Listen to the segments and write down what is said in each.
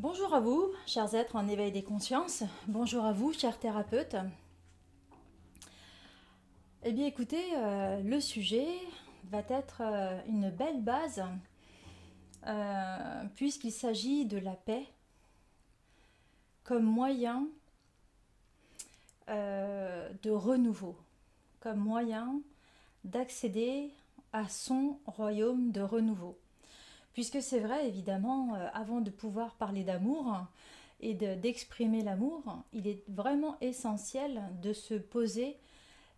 Bonjour à vous, chers êtres en éveil des consciences. Bonjour à vous, chers thérapeutes. Eh bien écoutez, euh, le sujet va être euh, une belle base euh, puisqu'il s'agit de la paix comme moyen de renouveau, comme moyen d'accéder à son royaume de renouveau. Puisque c'est vrai, évidemment, euh, avant de pouvoir parler d'amour et d'exprimer l'amour, il est vraiment essentiel de se poser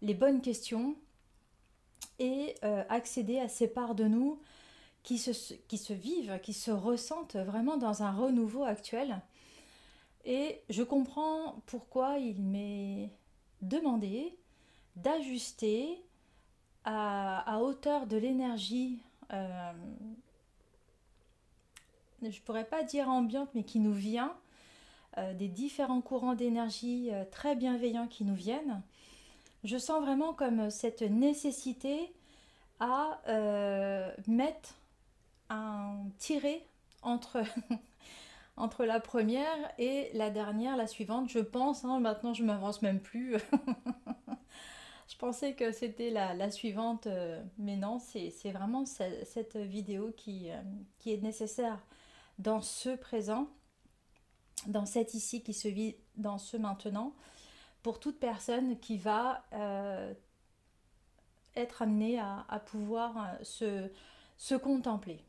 les bonnes questions et euh, accéder à ces parts de nous qui se, vivent, qui se ressentent vraiment dans un renouveau actuel. Et je comprends pourquoi il m'est demandé d'ajuster à, hauteur de l'énergie euh, je pourrais pas dire ambiante, mais qui nous vient, euh, des différents courants d'énergie euh, très bienveillants qui nous viennent, je sens vraiment comme cette nécessité à euh, mettre un tiré entre, entre la première et la dernière, la suivante. Je pense, hein, maintenant je m'avance même plus. je pensais que c'était la, suivante, mais non, c'est vraiment cette, vidéo qui, qui est nécessaire dans ce présent, dans cet ici qui se vit dans ce maintenant, pour toute personne qui va euh, être amenée à, pouvoir euh, se, contempler.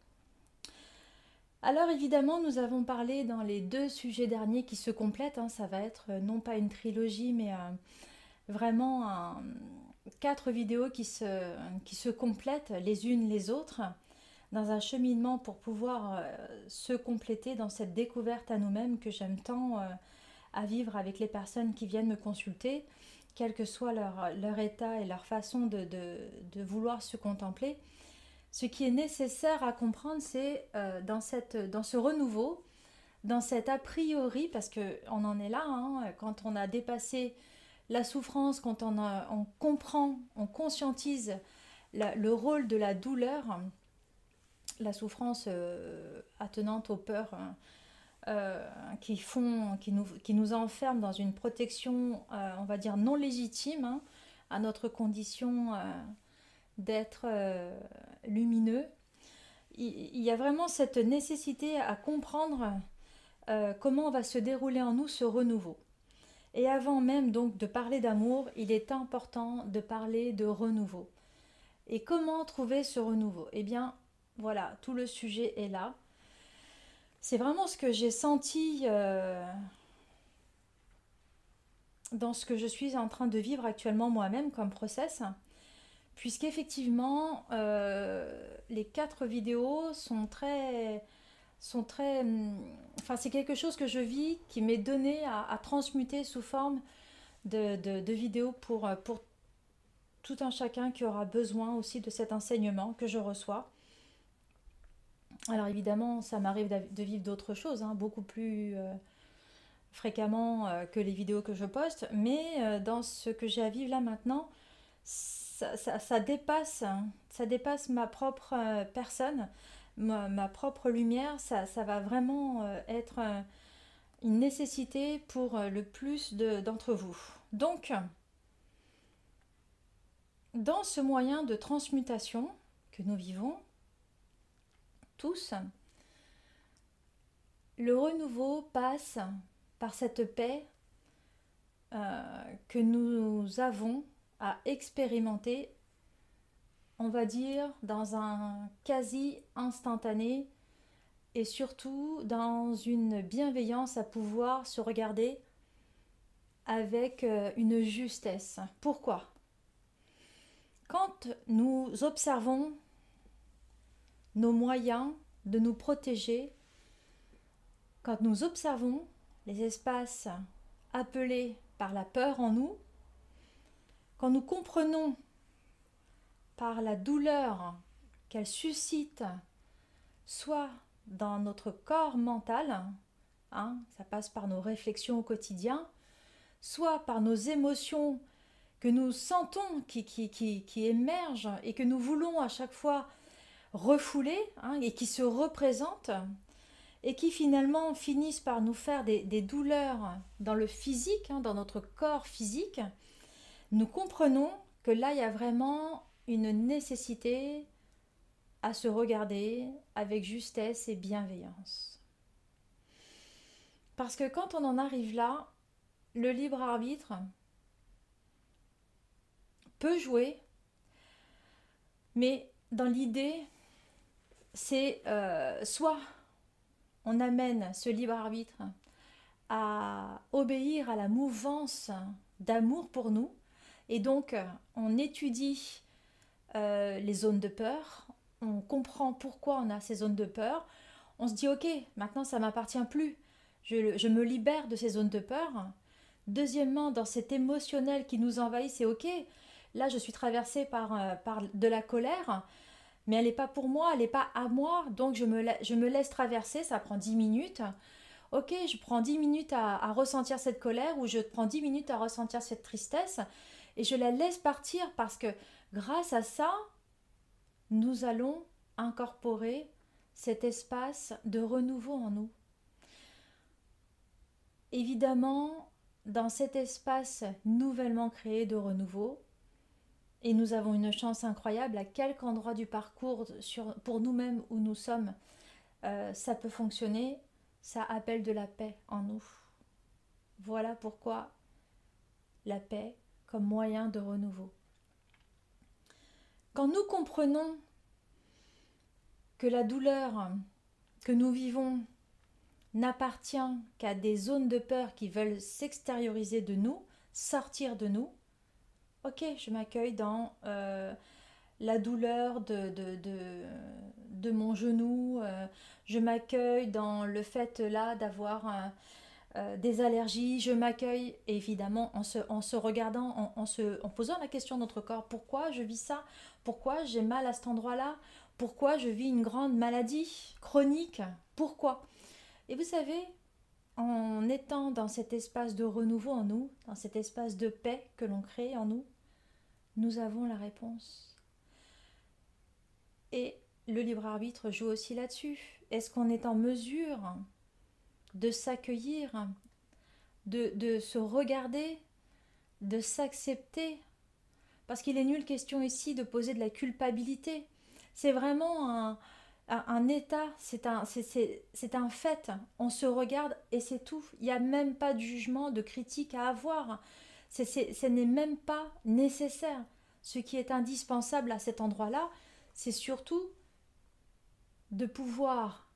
Alors évidemment, nous avons parlé dans les deux sujets derniers qui se complètent, hein, ça va être euh, non pas une trilogie, mais vraiment quatre vidéos qui se, qui se complètent les unes les autres dans un cheminement pour pouvoir euh, se compléter dans cette découverte à nous-mêmes que j'aime tant euh, à vivre avec les personnes qui viennent me consulter, quel que soit leur, leur état et leur façon de, de, vouloir se contempler. Ce qui est nécessaire à comprendre, c'est euh, dans, cette, dans ce renouveau, dans cet a priori, parce qu'on en est là, hein, quand on a dépassé la souffrance, quand on, on comprend, on conscientise le rôle de la douleur, la souffrance euh, attenante aux peurs hein, euh, qui, font, qui, nous, qui nous enferment dans une protection, euh, on va dire, non légitime hein, à notre condition d'être lumineux. Il, y a vraiment cette nécessité à comprendre comment va se dérouler en nous ce renouveau. Et avant même donc de parler d'amour, il est important de parler de renouveau. Et comment trouver ce renouveau? Eh bien, voilà, tout le sujet est là. C'est vraiment ce que j'ai senti euh, dans ce que je suis en train de vivre actuellement moi-même comme process. Puisqu'effectivement, euh, les quatre vidéos sont très... Sont très hum, enfin, c'est quelque chose que je vis qui m'est donné à, transmuter sous forme de, vidéos pour tout un chacun qui aura besoin aussi de cet enseignement que je reçois. Alors évidemment, ça m'arrive de vivre d'autres choses, hein, beaucoup plus euh, fréquemment euh, que les vidéos que je poste, mais euh, dans ce que j'ai à vivre là maintenant, ça, dépasse, ça dépasse ma propre personne, ma, propre lumière, ça, va vraiment être une nécessité pour le plus d'entre vous. Donc, dans ce moyen de transmutation que nous vivons, le renouveau passe par cette paix euh, que nous avons à expérimenter, on va dire, dans un quasi instantané et surtout dans une bienveillance à pouvoir se regarder avec euh, une justesse. Pourquoi? Quand nous observons nos moyens de nous protéger quand nous observons les espaces appelés par la peur en nous, quand nous comprenons par la douleur qu'elle suscite, soit dans notre corps mental, hein, ça passe par nos réflexions au quotidien, soit par nos émotions que nous sentons qui, qui, qui, qui émergent et que nous voulons à chaque fois refoulés hein, et qui se représentent, et qui finalement finissent par nous faire des, douleurs dans le physique, hein, dans notre corps physique, nous comprenons que là, il y a vraiment une nécessité à se regarder avec justesse et bienveillance. Parce que quand on en arrive là, le libre arbitre peut jouer, mais dans l'idée, c'est euh, soit on amène ce libre arbitre à obéir à la mouvance d'amour pour nous, et donc on étudie euh, les zones de peur, on comprend pourquoi on a ces zones de peur, on se dit ok, maintenant ça m'appartient plus, je, me libère de ces zones de peur. Deuxièmement, dans cet émotionnel qui nous envahit, c'est ok, là je suis traversée par, euh, par de la colère, mais elle n'est pas pour moi, elle n'est pas à moi, donc je me, laisse traverser, ça prend 10 minutes. Ok, je prends 10 minutes à, à, ressentir cette colère ou je prends 10 minutes à ressentir cette tristesse et je la laisse partir parce que grâce à ça, nous allons incorporer cet espace de renouveau en nous. Évidemment, dans cet espace nouvellement créé de renouveau, et nous avons une chance incroyable à quelque endroit du parcours pour nous-mêmes où nous sommes, euh, ça peut fonctionner, ça appelle de la paix en nous. Voilà pourquoi la paix comme moyen de renouveau. Quand nous comprenons que la douleur que nous vivons n'appartient qu'à des zones de peur qui veulent s'extérioriser de nous, sortir de nous, ok, je m'accueille dans euh, la douleur de, de, mon genou, euh, je m'accueille dans le fait là d'avoir euh, des allergies, je m'accueille évidemment en se, se regardant, en, se, en posant la question à notre corps, pourquoi je vis ça? Pourquoi j'ai mal à cet endroit-là? Pourquoi je vis une grande maladie chronique? Pourquoi? Et vous savez, en étant dans cet espace de renouveau en nous, dans cet espace de paix que l'on crée en nous, nous avons la réponse. Et le libre arbitre joue aussi là-dessus. Est-ce qu'on est en mesure de s'accueillir, de, se regarder, de s'accepter? Parce qu'il est nul question ici de poser de la culpabilité. C'est vraiment un, état, c'est, un fait. On se regarde et c'est tout. Il n'y a même pas de jugement, de critique à avoir ce n'est même pas nécessaire. Ce qui est indispensable à cet endroit-là, c'est surtout de pouvoir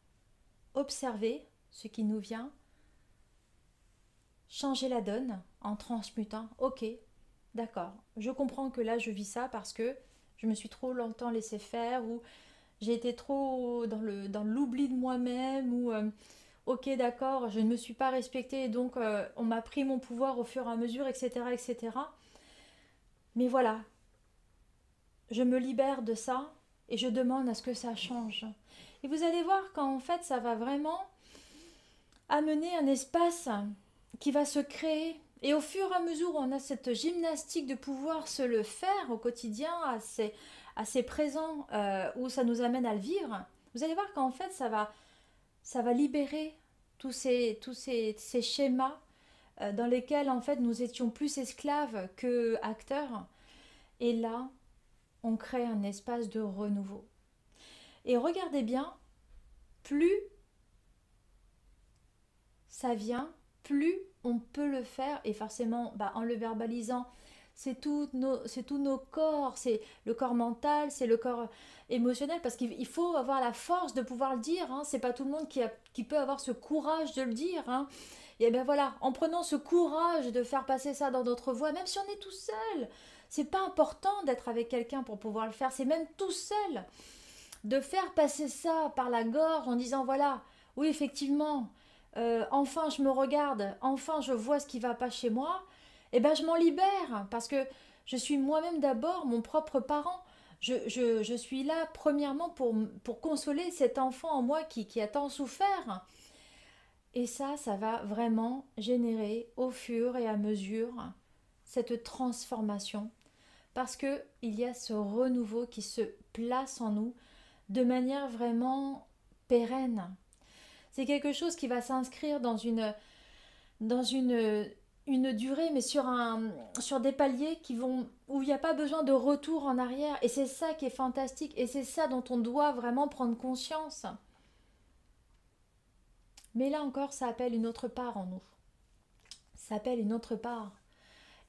observer ce qui nous vient, changer la donne en transmutant. Ok, d'accord, je comprends que là je vis ça parce que je me suis trop longtemps laissé faire ou j'ai été trop dans l'oubli de moi-même ou euh, ok d'accord, je ne me suis pas respectée donc euh, on m'a pris mon pouvoir au fur et à mesure, etc. etc. Mais voilà, je me libère de ça et je demande à ce que ça change. Et vous allez voir qu'en fait ça va vraiment amener un espace qui va se créer. Et au fur et à mesure où on a cette gymnastique de pouvoir se le faire au quotidien, assez, assez présent, euh, où ça nous amène à le vivre, vous allez voir qu'en fait ça va ça va libérer tous ces, schémas euh, dans lesquels en fait nous étions plus esclaves que acteurs. Et là, on crée un espace de renouveau. Et regardez bien, plus ça vient, plus on peut le faire, et forcément bah, en le verbalisant, c'est tous nos, nos corps, c'est le corps mental, c'est le corps émotionnel, parce qu'il faut avoir la force de pouvoir le dire. Hein. C'est pas tout le monde qui, a, qui, peut avoir ce courage de le dire. Hein. Et bien voilà, en prenant ce courage de faire passer ça dans notre voix, même si on est tout seul, c'est pas important d'être avec quelqu'un pour pouvoir le faire. C'est même tout seul de faire passer ça par la gorge en disant voilà, oui effectivement, euh, enfin je me regarde, enfin je vois ce qui va pas chez moi eh ben je m'en libère parce que je suis moi-même d'abord mon propre parent. Je, suis là premièrement pour, pour consoler cet enfant en moi qui, qui a tant souffert. Et ça, ça va vraiment générer au fur et à mesure cette transformation parce que il y a ce renouveau qui se place en nous de manière vraiment pérenne. C'est quelque chose qui va s'inscrire dans une, dans une, une durée, mais sur, un, sur des paliers qui vont, où il n'y a pas besoin de retour en arrière. Et c'est ça qui est fantastique. Et c'est ça dont on doit vraiment prendre conscience. Mais là encore, ça appelle une autre part en nous. Ça appelle une autre part.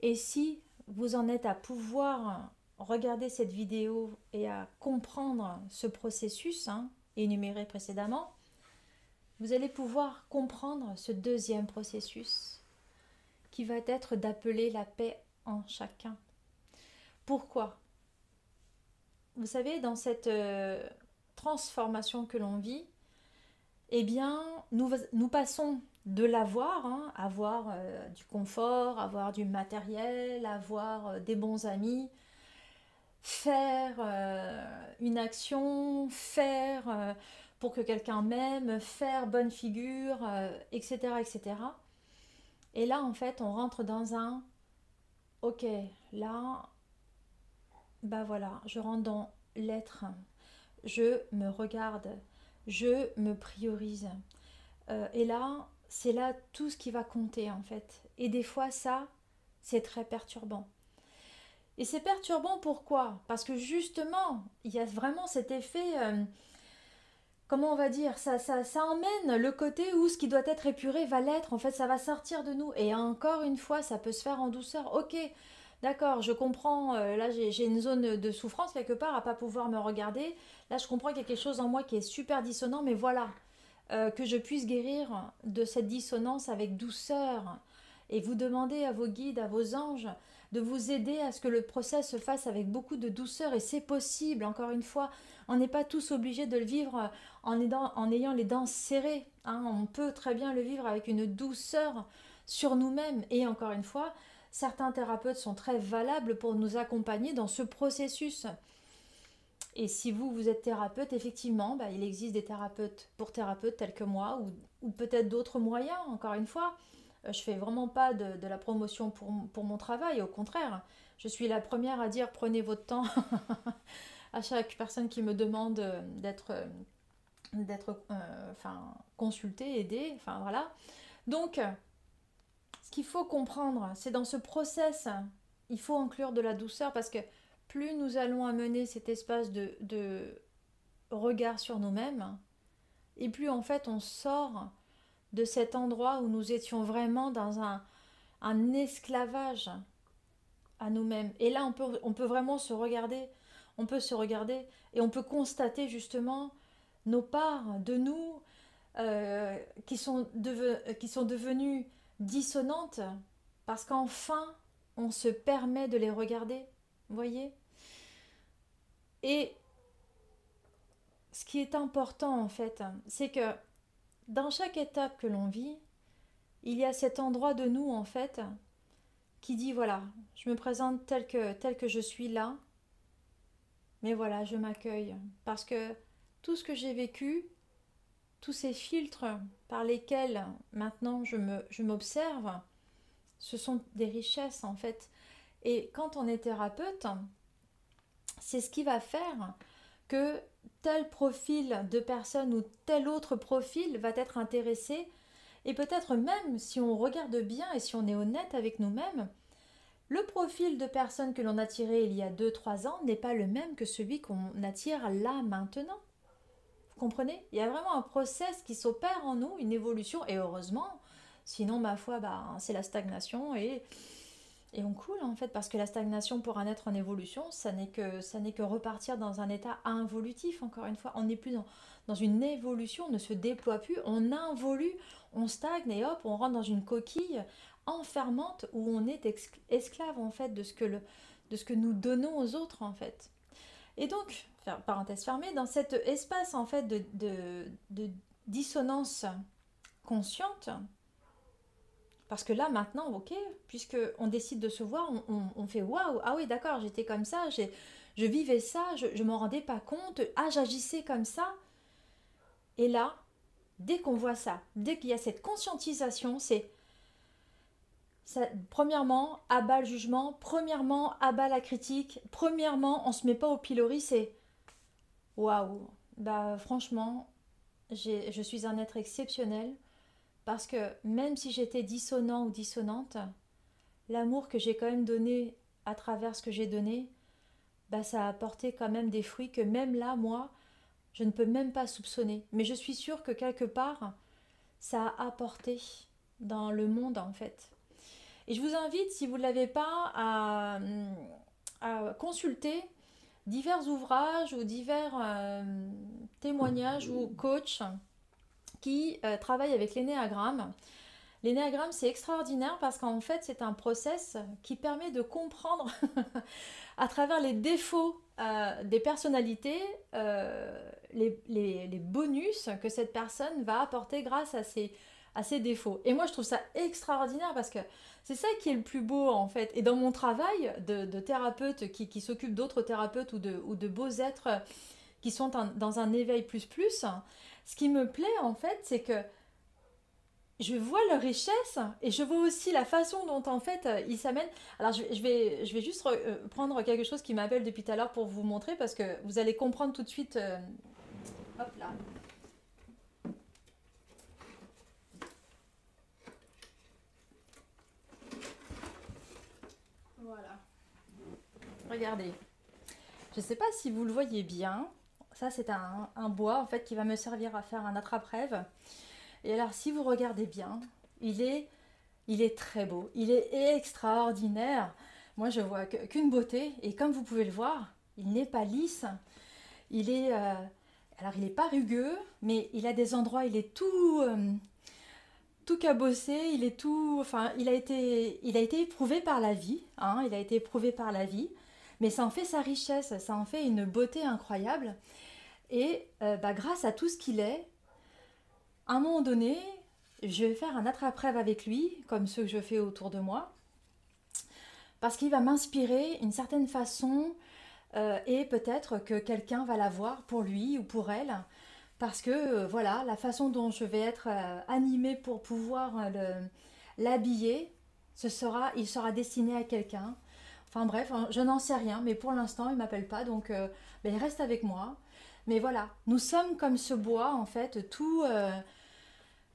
Et si vous en êtes à pouvoir regarder cette vidéo et à comprendre ce processus hein, énuméré précédemment, vous allez pouvoir comprendre ce deuxième processus qui va être d'appeler la paix en chacun. Pourquoi? Vous savez, dans cette euh, transformation que l'on vit, eh bien, nous, passons de l'avoir, hein, avoir euh, du confort, avoir du matériel, avoir euh, des bons amis, faire une action, faire pour que quelqu'un m'aime, faire bonne figure, etc., etc. Et là, en fait, on rentre dans un ok, là, bah voilà, je rentre dans l'être, je me regarde, je me priorise. et là, c'est là tout ce qui va compter en fait. Et des fois ça, c'est très perturbant. Et c'est perturbant pourquoi? Parce que justement, il y a vraiment cet effet, euh, comment on va dire, ça, ça, ça emmène le côté où ce qui doit être épuré va l'être, en fait ça va sortir de nous. Et encore une fois, ça peut se faire en douceur. Ok, d'accord, je comprends, euh, là j'ai une zone de souffrance quelque part à pas pouvoir me regarder. Là je comprends qu'il y a quelque chose en moi qui est super dissonant, mais voilà, euh, que je puisse guérir de cette dissonance avec douceur et vous demander à vos guides, à vos anges, de vous aider à ce que le procès se fasse avec beaucoup de douceur et c'est possible, encore une fois, on n'est pas tous obligés de le vivre en, en ayant les dents serrées, hein. on peut très bien le vivre avec une douceur sur nous-mêmes et encore une fois, certains thérapeutes sont très valables pour nous accompagner dans ce processus. Et si vous, vous êtes thérapeute, effectivement, bah, il existe des thérapeutes pour thérapeutes tels que moi, ou, peut-être d'autres moyens, encore une fois. Euh, je fais vraiment pas de, la promotion pour, mon travail, au contraire. Je suis la première à dire prenez votre temps à chaque personne qui me demande d'être d'être euh, enfin consultée, aidée, enfin voilà. Donc ce qu'il faut comprendre, c'est dans ce process, il faut inclure de la douceur parce que plus nous allons amener cet espace de, regard sur nous-mêmes, et plus en fait on sort de cet endroit où nous étions vraiment dans un, esclavage à nous-mêmes. Et là, on peut, on peut vraiment se regarder, on peut se regarder et on peut constater justement nos parts de nous euh, qui, sont qui sont devenues dissonantes parce qu'enfin, on se permet de les regarder. Voyez? Et ce qui est important en fait, c'est que dans chaque étape que l'on vit, il y a cet endroit de nous en fait qui dit voilà, je me présente tel que tel que je suis là. Mais voilà, je m'accueille parce que tout ce que j'ai vécu, tous ces filtres par lesquels maintenant je me je m'observe, ce sont des richesses en fait. Et quand on est thérapeute, c'est ce qui va faire que tel profil de personne ou tel autre profil va être intéressé. Et peut-être même si on regarde bien et si on est honnête avec nous-mêmes, le profil de personne que l'on a tiré il y a 2-3 ans n'est pas le même que celui qu'on attire là maintenant. Vous comprenez? Il y a vraiment un process qui s'opère en nous, une évolution, et heureusement, sinon, ma foi, bah, c'est la stagnation et et on coule en fait parce que la stagnation pour un être en évolution, ça n'est que ça n'est que repartir dans un état involutif. Encore une fois, on n'est plus dans, dans, une évolution, on ne se déploie plus, on involue, on stagne et hop, on rentre dans une coquille enfermante où on est esclave en fait de ce que de ce que nous donnons aux autres en fait. Et donc, parenthèse fermée, dans cet espace en fait de, de, de dissonance consciente, parce que là, maintenant, ok, puisque on décide de se voir, on, fait waouh, ah oui, d'accord, j'étais comme ça, je vivais ça, je ne m'en rendais pas compte, ah, j'agissais comme ça. Et là, dès qu'on voit ça, dès qu'il y a cette conscientisation, c'est premièrement, abat le jugement, premièrement, abat la critique, premièrement, on se met pas au pilori, c'est waouh, bah franchement, je suis un être exceptionnel parce que même si j'étais dissonant ou dissonante, l'amour que j'ai quand même donné à travers ce que j'ai donné, bah ça a apporté quand même des fruits que même là, moi, je ne peux même pas soupçonner. Mais je suis sûre que quelque part, ça a apporté dans le monde en fait. Et je vous invite, si vous ne l'avez pas, à, consulter divers ouvrages ou divers euh, témoignages ou coachs qui euh, travaillent avec l'énéagramme. L'énéagramme, c'est extraordinaire parce qu'en fait, c'est un process qui permet de comprendre à travers les défauts euh, des personnalités les, les, bonus que cette personne va apporter grâce à ses, à ses défauts. Et moi, je trouve ça extraordinaire parce que c'est ça qui est le plus beau en fait. Et dans mon travail de, thérapeute qui, qui s'occupe d'autres thérapeutes ou de, ou de beaux êtres qui sont dans un éveil plus plus, ce qui me plaît en fait, c'est que je vois leur richesse et je vois aussi la façon dont en fait ils s'amènent. Alors je, vais, juste euh, prendre quelque chose qui m'appelle depuis tout à l'heure pour vous montrer parce que vous allez comprendre tout de suite. Euh, hop là. Regardez. Je ne sais pas si vous le voyez bien. Ça, c'est un, bois en fait qui va me servir à faire un attrape-rêve. Et alors, si vous regardez bien, il est, il est très beau. Il est extraordinaire. Moi, je vois qu'une beauté. Et comme vous pouvez le voir, il n'est pas lisse. Il est, euh, alors, il n'est pas rugueux, mais il a des endroits. Il est tout, euh, tout cabossé. Il est tout, enfin, il a été, il a été éprouvé par la vie. Hein, il a été éprouvé par la vie mais ça en fait sa richesse, ça en fait une beauté incroyable. Et euh, bah, grâce à tout ce qu'il est, à un moment donné, je vais faire un attrape-rêve avec lui, comme ceux que je fais autour de moi, parce qu'il va m'inspirer une certaine façon, euh, et peut-être que quelqu'un va la voir pour lui ou pour elle, parce que euh, voilà, la façon dont je vais être animée pour pouvoir l'habiller, ce sera, il sera destiné à quelqu'un. Enfin bref, hein, je n'en sais rien, mais pour l'instant, il m'appelle pas, donc ben, il reste avec moi. Mais voilà, nous sommes comme ce bois, en fait, tout... Euh,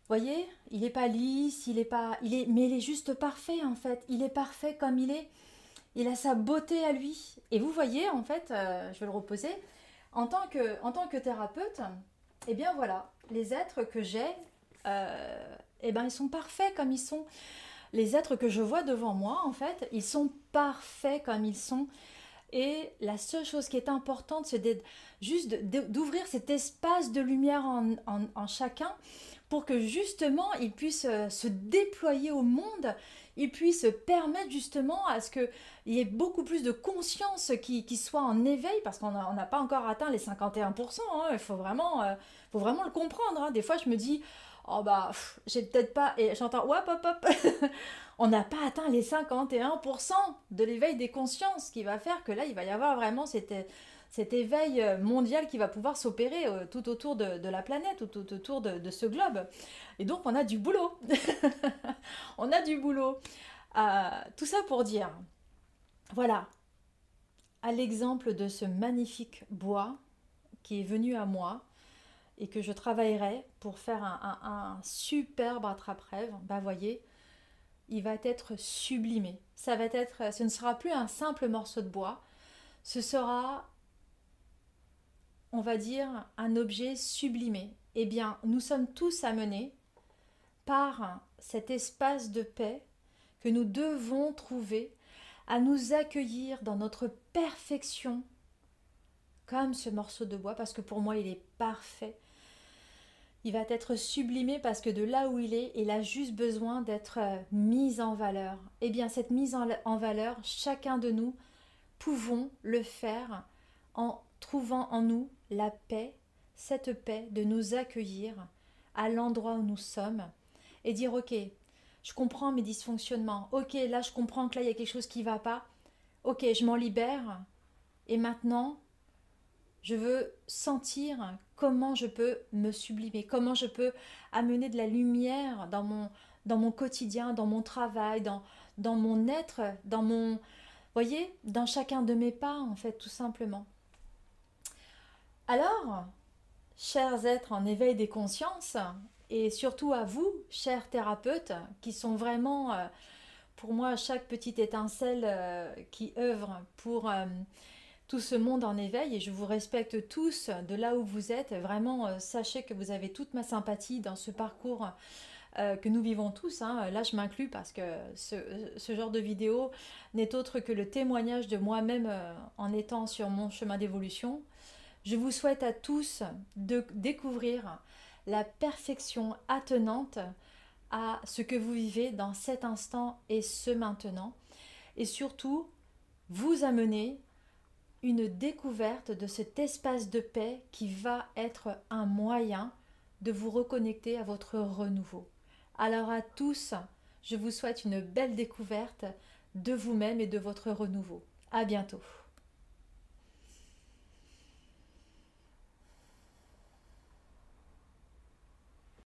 voyez, il n'est pas lisse, il est pas... Il est, mais il est juste parfait, en fait. Il est parfait comme il est. Il a sa beauté à lui. Et vous voyez, en fait, euh, je vais le reposer, en tant que, thérapeute, eh bien voilà, les êtres que j'ai, eh ben, ils sont parfaits comme ils sont les êtres que je vois devant moi, en fait, ils sont parfaits comme ils sont. Et la seule chose qui est importante, c'est juste d'ouvrir cet espace de lumière en, chacun pour que justement ils puissent euh, se déployer au monde, ils puissent permettre justement à ce qu'il y ait beaucoup plus de conscience qui, soit en éveil, parce qu'on n'a pas encore atteint les 51%, hein. il faut vraiment, euh, faut vraiment le comprendre. Hein. Des fois je me dis, oh bah, j'ai peut-être pas, et j'entends, hop, hop, hop, on n'a pas atteint les 51% de l'éveil des consciences, qui va faire que là, il va y avoir vraiment cet, éveil mondial qui va pouvoir s'opérer euh, tout autour de, la planète, tout, autour de, ce globe. Et donc, on a du boulot. on a du boulot. Euh, tout ça pour dire, voilà, à l'exemple de ce magnifique bois qui est venu à moi, et que je travaillerai pour faire un, superbe attrape-rêve, bah voyez, il va être sublimé. Ça va être, ce ne sera plus un simple morceau de bois, ce sera, on va dire, un objet sublimé. Eh bien, nous sommes tous amenés par cet espace de paix que nous devons trouver à nous accueillir dans notre perfection comme ce morceau de bois parce que pour moi il est parfait il va être sublimé parce que de là où il est, il a juste besoin d'être euh, mis en valeur. Eh bien, cette mise en valeur, chacun de nous pouvons le faire en trouvant en nous la paix, cette paix de nous accueillir à l'endroit où nous sommes et dire ok, je comprends mes dysfonctionnements, ok, là je comprends que là il y a quelque chose qui ne va pas, ok, je m'en libère. Et maintenant je veux sentir comment je peux me sublimer, comment je peux amener de la lumière dans mon, quotidien, dans mon travail, dans, dans mon être, dans mon... voyez, dans chacun de mes pas, en fait, tout simplement. Alors, chers êtres en éveil des consciences, et surtout à vous, chers thérapeutes, qui sont vraiment, euh, pour moi, chaque petite étincelle euh, qui œuvre pour euh, tout ce monde en éveil, et je vous respecte tous de là où vous êtes. Vraiment, sachez que vous avez toute ma sympathie dans ce parcours. que nous vivons tous. Hein. Là, je m'inclus parce que ce, ce, genre de vidéo n'est autre que le témoignage de moi-même en étant sur mon chemin d'évolution. Je vous souhaite à tous de découvrir la perfection attenante à ce que vous vivez dans cet instant et ce maintenant. Et surtout, vous amener une découverte de cet espace de paix qui va être un moyen de vous reconnecter à votre renouveau. Alors à tous, je vous souhaite une belle découverte de vous-même et de votre renouveau. À bientôt.